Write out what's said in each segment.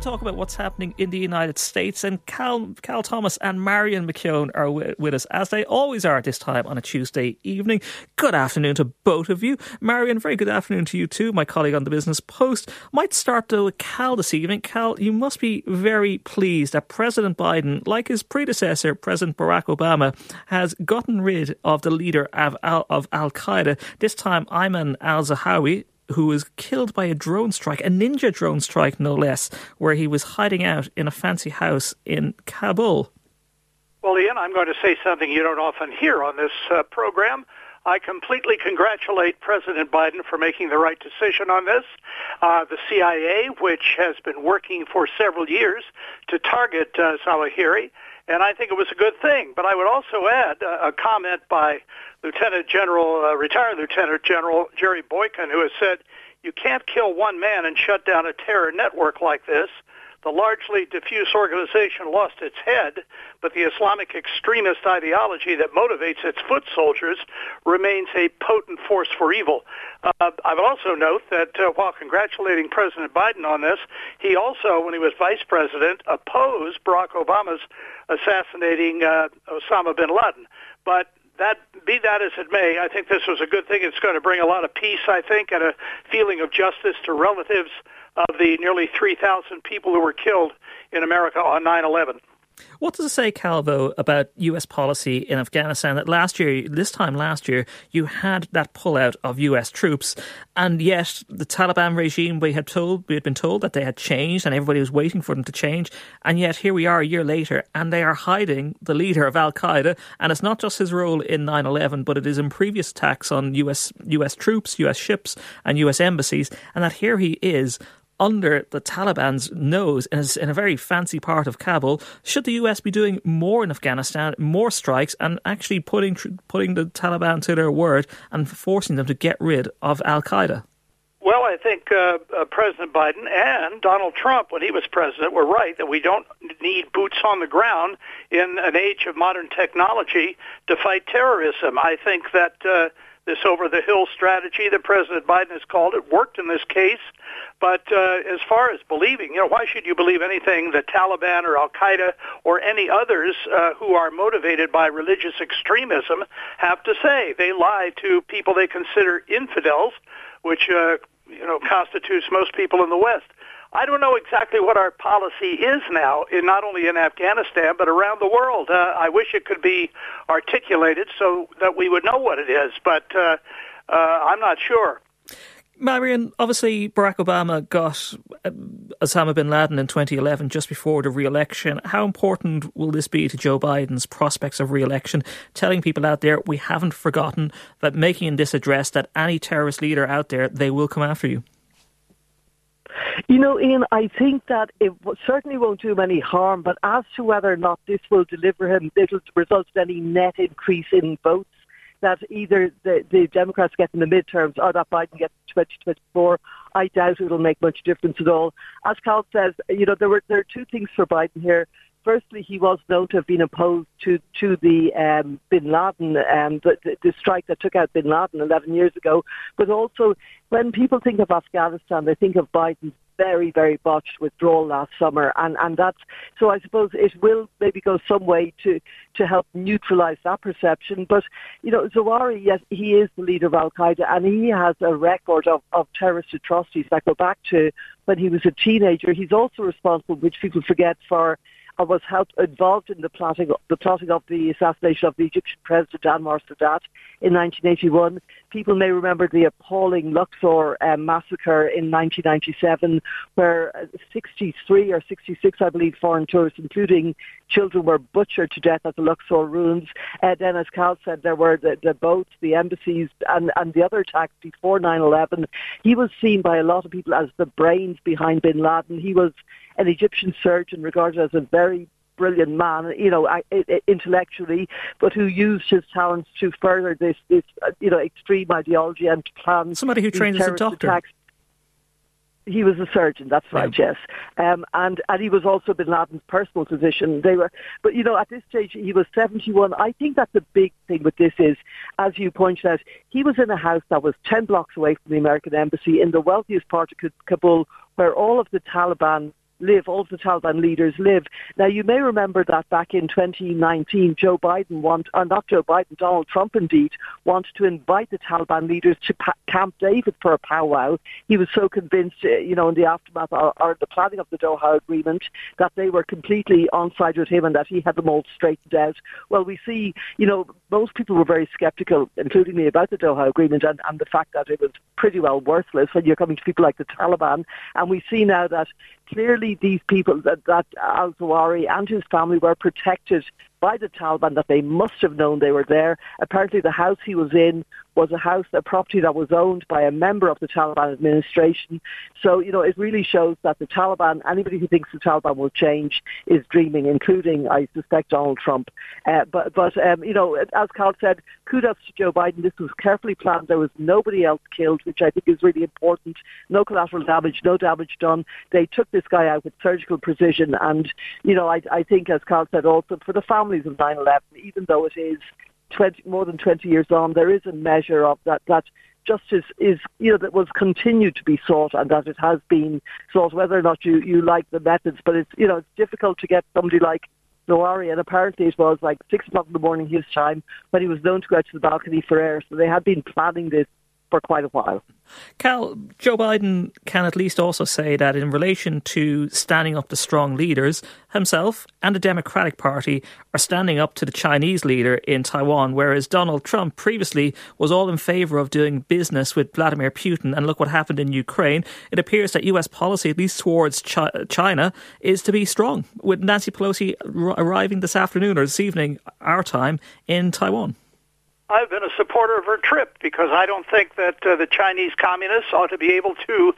To talk about what's happening in the United States. And Cal, Cal Thomas and Marion McKeone are with, us, as they always are at this time on a Tuesday evening. Good afternoon to both of you. Marion, very good afternoon to you too, my colleague on the Business Post. Might start though with Cal this evening. Cal, you must be very pleased that President Biden, like his predecessor, President Barack Obama, has gotten rid of the leader of Al Qaeda, this time Ayman al Zawahiri, who was killed by a drone strike, a ninja drone strike, no less, where he was hiding out in a fancy house in Kabul. Well, Ian, I'm going to say something you don't often hear on this uh, program. I completely congratulate President Biden for making the right decision on this. Uh, the CIA, which has been working for several years to target uh, Zawahiri, and I think it was a good thing. But I would also add uh, a comment by Lieutenant General, uh, retired Lieutenant General Jerry Boykin, who has said, you can't kill one man and shut down a terror network like this. The largely diffuse organization lost its head, but the Islamic extremist ideology that motivates its foot soldiers remains a potent force for evil. Uh, I would also note that uh, while congratulating President Biden on this, he also, when he was vice president, opposed Barack Obama's assassinating uh, Osama bin Laden. But that be that as it may, I think this was a good thing. It's going to bring a lot of peace, I think, and a feeling of justice to relatives of the nearly 3,000 people who were killed in America on 9/11. What does it say, Calvo, about US policy in Afghanistan that last year, this time last year, you had that pullout of US troops, and yet the Taliban regime we had told we had been told that they had changed and everybody was waiting for them to change, and yet here we are a year later and they are hiding the leader of Al Qaeda, and it's not just his role in 9/11, but it is in previous attacks on US US troops, US ships, and US embassies, and that here he is under the Taliban's nose in a very fancy part of Kabul. Should the US be doing more in Afghanistan, more strikes, and actually putting putting the Taliban to their word and forcing them to get rid of Al Qaeda? Well, I think uh, uh, President Biden and Donald Trump, when he was president, were right that we don't need boots on the ground in an age of modern technology to fight terrorism. I think that. Uh, this over the hill strategy that President Biden has called it worked in this case. But uh, as far as believing, you know, why should you believe anything the Taliban or Al Qaeda or any others uh, who are motivated by religious extremism have to say? They lie to people they consider infidels, which uh, you know constitutes most people in the West. I don't know exactly what our policy is now, in not only in Afghanistan but around the world. Uh, I wish it could be articulated so that we would know what it is, but uh, uh, I'm not sure. Marion, obviously Barack Obama got uh, Osama bin Laden in 2011, just before the re-election. How important will this be to Joe Biden's prospects of re-election? Telling people out there we haven't forgotten that making in this address that any terrorist leader out there they will come after you. You know, Ian, I think that it certainly won't do him any harm, but as to whether or not this will deliver him, it'll result in any net increase in votes that either the, the Democrats get in the midterms or that Biden gets in 2024. I doubt it'll make much difference at all. As Cal says, you know, there were there are two things for Biden here firstly, he was known to have been opposed to to the um, Bin Laden, um, the, the strike that took out Bin Laden 11 years ago. But also, when people think of Afghanistan, they think of Biden's very, very botched withdrawal last summer, and and that's so. I suppose it will maybe go some way to to help neutralise that perception. But you know, Zawahiri, yes, he is the leader of Al Qaeda, and he has a record of of terrorist atrocities that go back to when he was a teenager. He's also responsible, which people forget, for or was helped, involved in the plotting, the plotting of the assassination of the Egyptian President Anwar Sadat in 1981. People may remember the appalling Luxor um, massacre in 1997, where 63 or 66, I believe, foreign tourists, including children, were butchered to death at the Luxor ruins. Uh, then, as Cal said, there were the, the boats, the embassies, and, and the other attacks before 9/11. He was seen by a lot of people as the brains behind Bin Laden. He was an Egyptian surgeon regarded as a very brilliant man, you know, intellectually, but who used his talents to further this, this uh, you know, extreme ideology and plan somebody who trained as a doctor. Attacks. He was a surgeon, that's right, yes. Um, and and he was also Bin Laden's personal physician. They were, but you know, at this stage he was 71. I think that the big thing with this is, as you pointed out, he was in a house that was 10 blocks away from the American embassy in the wealthiest part of Kabul, where all of the Taliban live, all the Taliban leaders live. Now, you may remember that back in 2019, Joe Biden want, or not Joe Biden, Donald Trump indeed, wanted to invite the Taliban leaders to pa- Camp David for a powwow. He was so convinced, uh, you know, in the aftermath or, or the planning of the Doha Agreement, that they were completely on side with him and that he had them all straightened out. Well, we see, you know, most people were very sceptical, including me, about the Doha Agreement and, and the fact that it was pretty well worthless when you're coming to people like the Taliban. And we see now that clearly these people, that, that al-Zawahiri and his family were protected by the Taliban, that they must have known they were there. Apparently the house he was in was a house, a property that was owned by a member of the Taliban administration. So, you know, it really shows that the Taliban, anybody who thinks the Taliban will change is dreaming, including, I suspect, Donald Trump. Uh, but, but um, you know, as Cal said, kudos to Joe Biden. This was carefully planned. There was nobody else killed, which I think is really important. No collateral damage, no damage done. They took this guy out with surgical precision. And, you know, I, I think, as Cal said, also for the families of 9-11, even though it is 20, more than 20 years on, there is a measure of that, that justice is, you know, that was continued to be sought and that it has been sought, whether or not you, you like the methods. But it's, you know, it's difficult to get somebody like Zawahiri, and apparently it was like six o'clock in the morning his time when he was known to go out to the balcony for air. So they had been planning this for quite a while. Cal, Joe Biden can at least also say that in relation to standing up to strong leaders, himself and the Democratic Party are standing up to the Chinese leader in Taiwan, whereas Donald Trump previously was all in favour of doing business with Vladimir Putin. And look what happened in Ukraine. It appears that US policy, at least towards China, is to be strong, with Nancy Pelosi arriving this afternoon or this evening, our time, in Taiwan. I've been a supporter of her trip because I don't think that uh, the Chinese communists ought to be able to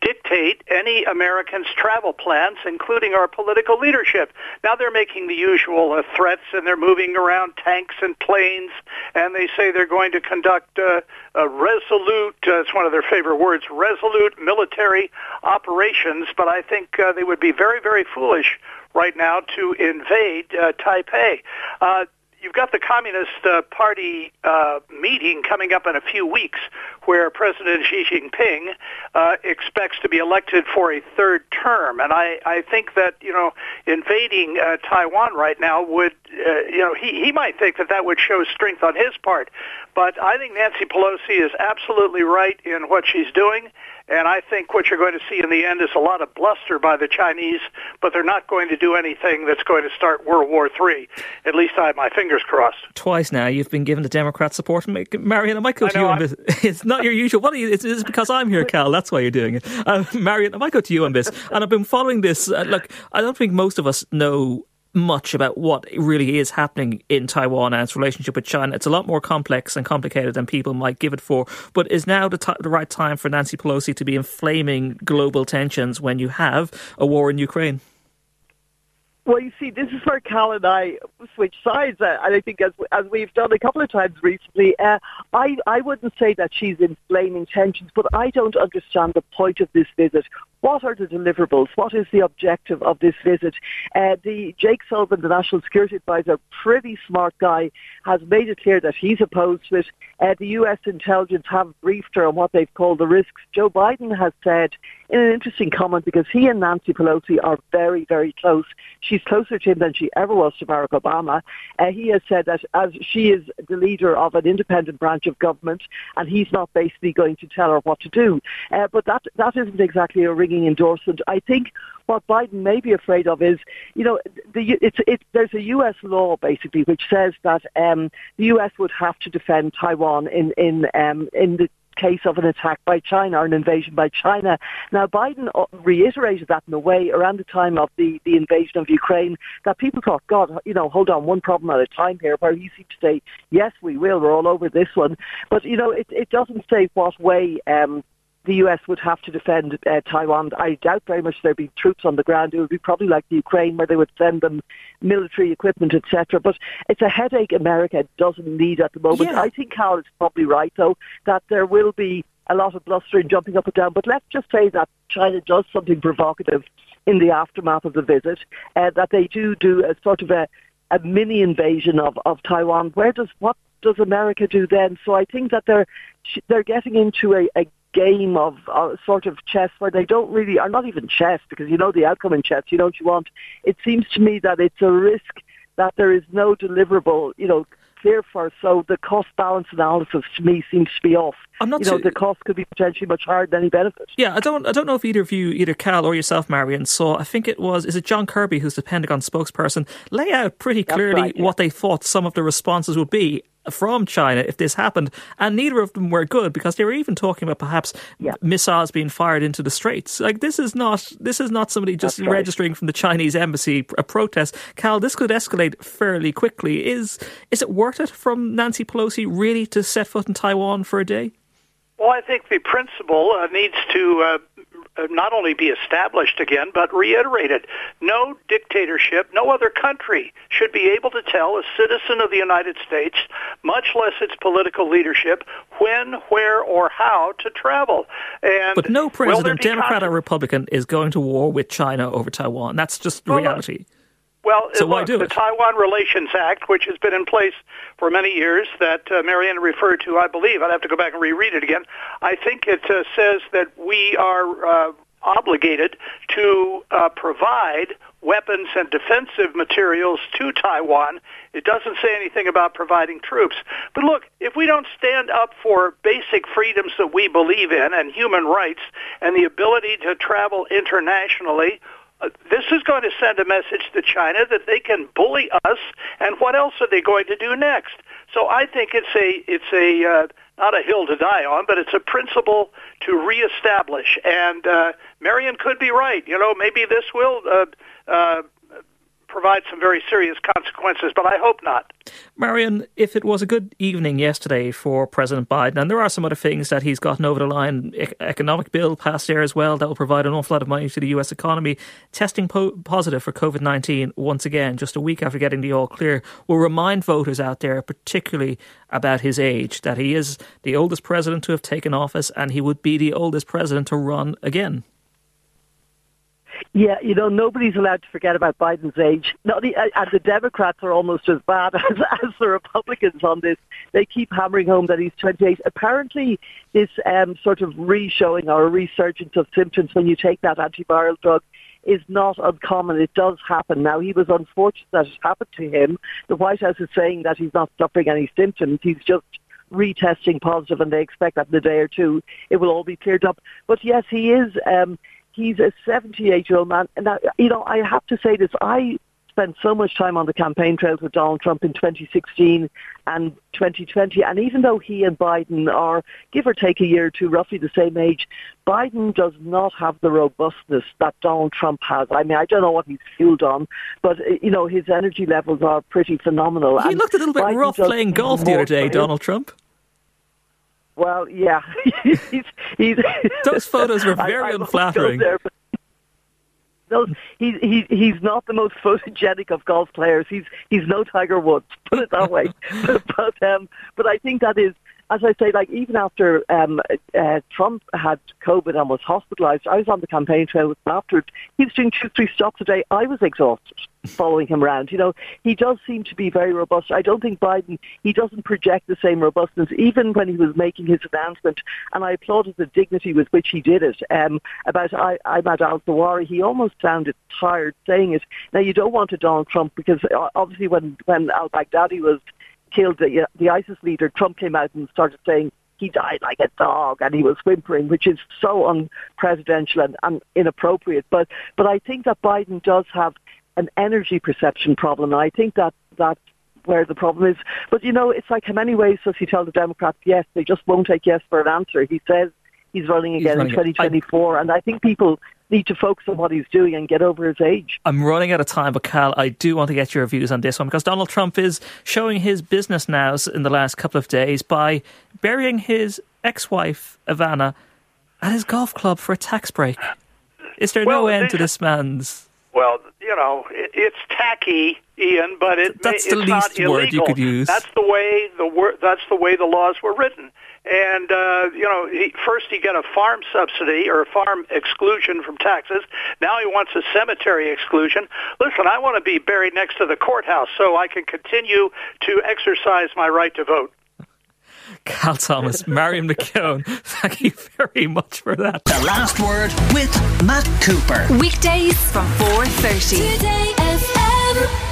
dictate any Americans' travel plans, including our political leadership. Now they're making the usual uh, threats and they're moving around tanks and planes, and they say they're going to conduct uh, a resolute, uh, it's one of their favorite words, resolute military operations, but I think uh, they would be very, very foolish right now to invade uh, Taipei. Uh, you've got the Communist uh, Party uh, meeting coming up in a few weeks, where President Xi Jinping uh, expects to be elected for a third term, and I, I think that you know invading uh, Taiwan right now would uh, you know he he might think that that would show strength on his part, but I think Nancy Pelosi is absolutely right in what she's doing. And I think what you're going to see in the end is a lot of bluster by the Chinese, but they're not going to do anything that's going to start World War III. At least I have my fingers crossed. Twice now you've been given the Democrat support. Marion, I might go to you on this. It's not your usual. What you, it's, it's, because I'm here, Cal. That's why you're doing it. Uh, Marion, I might go to you on this. And I've been following this. Uh, look, I don't think most of us know much about what really is happening in Taiwan and its relationship with China. It's a lot more complex and complicated than people might give it for. But is now the, t- the right time for Nancy Pelosi to be inflaming global tensions when you have a war in Ukraine? Well, you see, this is where Cal and I switch sides, uh, and I think as as we've done a couple of times recently, uh, I I wouldn't say that she's inflaming tensions, but I don't understand the point of this visit. What are the deliverables? What is the objective of this visit? Uh, the Jake Sullivan, the National Security Advisor, pretty smart guy, has made it clear that he's opposed to it. Uh, the U.S. intelligence have briefed her on what they've called the risks. Joe Biden has said in an interesting comment because he and Nancy Pelosi are very, very close. She's closer to him than she ever was to Barack Obama. Uh, he has said that as she is the leader of an independent branch of government, and he's not basically going to tell her what to do. Uh, but that that isn't exactly a ringing endorsement. I think what Biden may be afraid of is, you know, the, it's, it, there's a U.S. law basically which says that um, the U.S. would have to defend Taiwan in in um, in the case of an attack by China or an invasion by China. Now, Biden uh, reiterated that in a way around the time of the, the invasion of Ukraine that people thought, God, you know, hold on, one problem at a time here, where he seemed to say, yes, we will, we're all over this one. But, you know, it, it doesn't say what way um, the US would have to defend uh, Taiwan. I doubt very much there'd be troops on the ground. It would be probably like the Ukraine where they would send them military equipment, etc. But it's a headache America doesn't need at the moment. Yeah. I think Cal is probably right, though, that there will be a lot of bluster and jumping up and down. But let's just say that China does something provocative in the aftermath of the visit, uh, that they do do a sort of a, a mini invasion of, of Taiwan. Where does what does America do then? So I think that they're they're getting into a, a game of uh, sort of chess where they don't really are not even chess because you know the outcome in chess. You know what you want. It seems to me that it's a risk that there is no deliverable. You know therefore, so the cost balance analysis to me seems to be off. I'm not you know, too... the cost could be potentially much higher than any benefit. Yeah, I don't, I don't know if either of you, either Cal or yourself, Marion, saw. I think it was, is it John Kirby, who's the Pentagon spokesperson, lay out pretty clearly right, yeah. what they thought some of the responses would be from China if this happened, and neither of them were good because they were even talking about perhaps yeah. missiles being fired into the straits. Like this is not this is not somebody just right. registering from the Chinese embassy a protest. Cal, this could escalate fairly quickly. Is is it worth it from Nancy Pelosi really to set foot in Taiwan for a day? Well, I think the principle uh, needs to uh, uh, Uh, not only be established again, but reiterated. No dictatorship, no other country should be able to tell a citizen of the United States, much less its political leadership, when, where, or how to travel. And but no president, Democrat or Republican, is going to war with China over Taiwan. That's just well, reality. Well, so do the it? Taiwan Relations Act, which has been in place for many years, that uh, Marion referred to, I believe, I'd have to go back and reread it again. I think it uh, says that we are uh, obligated to uh, provide weapons and defensive materials to Taiwan. It doesn't say anything about providing troops. But look, if we don't stand up for basic freedoms that we believe in and human rights and the ability to travel internationally, this is going to send a message to China that they can bully us, and what else are they going to do next? So I think it's a it's a uh, not a hill to die on, but it's a principle to reestablish. And uh, Marion could be right. You know, maybe this will uh, uh, provide some very serious consequences, but I hope not. Marion, if it was a good evening yesterday for President Biden, and there are some other things that he's gotten over the line, economic bill passed there as well that will provide an awful lot of money to the US economy, testing po- positive for COVID 19 once again, just a week after getting the all clear, will remind voters out there, particularly about his age, that he is the oldest president to have taken office and he would be the oldest president to run again. Yeah, you know, nobody's allowed to forget about Biden's age. Not the, and the Democrats are almost as bad as, as the Republicans on this. They keep hammering home that he's 28. Apparently, this um, sort of re-showing or resurgence of symptoms when you take that antiviral drug is not uncommon. It does happen. Now, he was unfortunate that it happened to him. The White House is saying that he's not suffering any symptoms. He's just retesting positive and they expect that in a day or two it will all be cleared up. But yes, he is um, he's a 78 year old man. And now, you know, I have to say this. I spent so much time on the campaign trails with Donald Trump in 2016 and 2020. And even though he and Biden are, give or take a year or two, roughly the same age, Biden does not have the robustness that Donald Trump has. I mean, I don't know what he's fueled on, but, uh, you know, his energy levels are pretty phenomenal. He and looked a little bit Biden rough playing golf the other day, Donald Trump. Well, yeah, he's, he's, those photos were very I, I unflattering. There, no, he's he, he's not the most photogenic of golf players. He's he's no Tiger Woods, put it that way. but, but um, but I think that is as I say, like even after um, uh, Trump had COVID and was hospitalised, I was on the campaign trail with him afterwards. He was doing two, three stops a day. I was exhausted following him around. You know, he does seem to be very robust. I don't think Biden, he doesn't project the same robustness, even when he was making his announcement. And I applauded the dignity with which he did it. Um, about I, Ahmad al-Zawahiri, he almost sounded tired saying it. Now, you don't want a Donald Trump because uh, obviously when, when al-Baghdadi was killed the, uh, the ISIS leader, Trump came out and started saying he died like a dog and he was whimpering, which is so unpresidential and, and inappropriate. But but I think that Biden does have an energy perception problem, and I think that that's where the problem is. But you know, it's like how many ways does he tell the Democrats yes? They just won't take yes for an answer. He says he's running again he's running in 2024, I, and I think people need to focus on what he's doing and get over his age. I'm running out of time, but Cal, I do want to get your views on this one because Donald Trump is showing his business now in the last couple of days by burying his ex-wife Ivana at his golf club for a tax break. Is there well, no end to this man's well, you know, it, it's tacky, Ian, but it that's may, the least not word you could use. That's the way the wor- That's the way the laws were written. And uh, you know, he, first he got a farm subsidy or a farm exclusion from taxes. Now he wants a cemetery exclusion. Listen, I want to be buried next to the courthouse so I can continue to exercise my right to vote. Cal Thomas, Marion McKeone, thank you very much for that. The last word with Matt Cooper. Weekdays from 4.30. Today FM.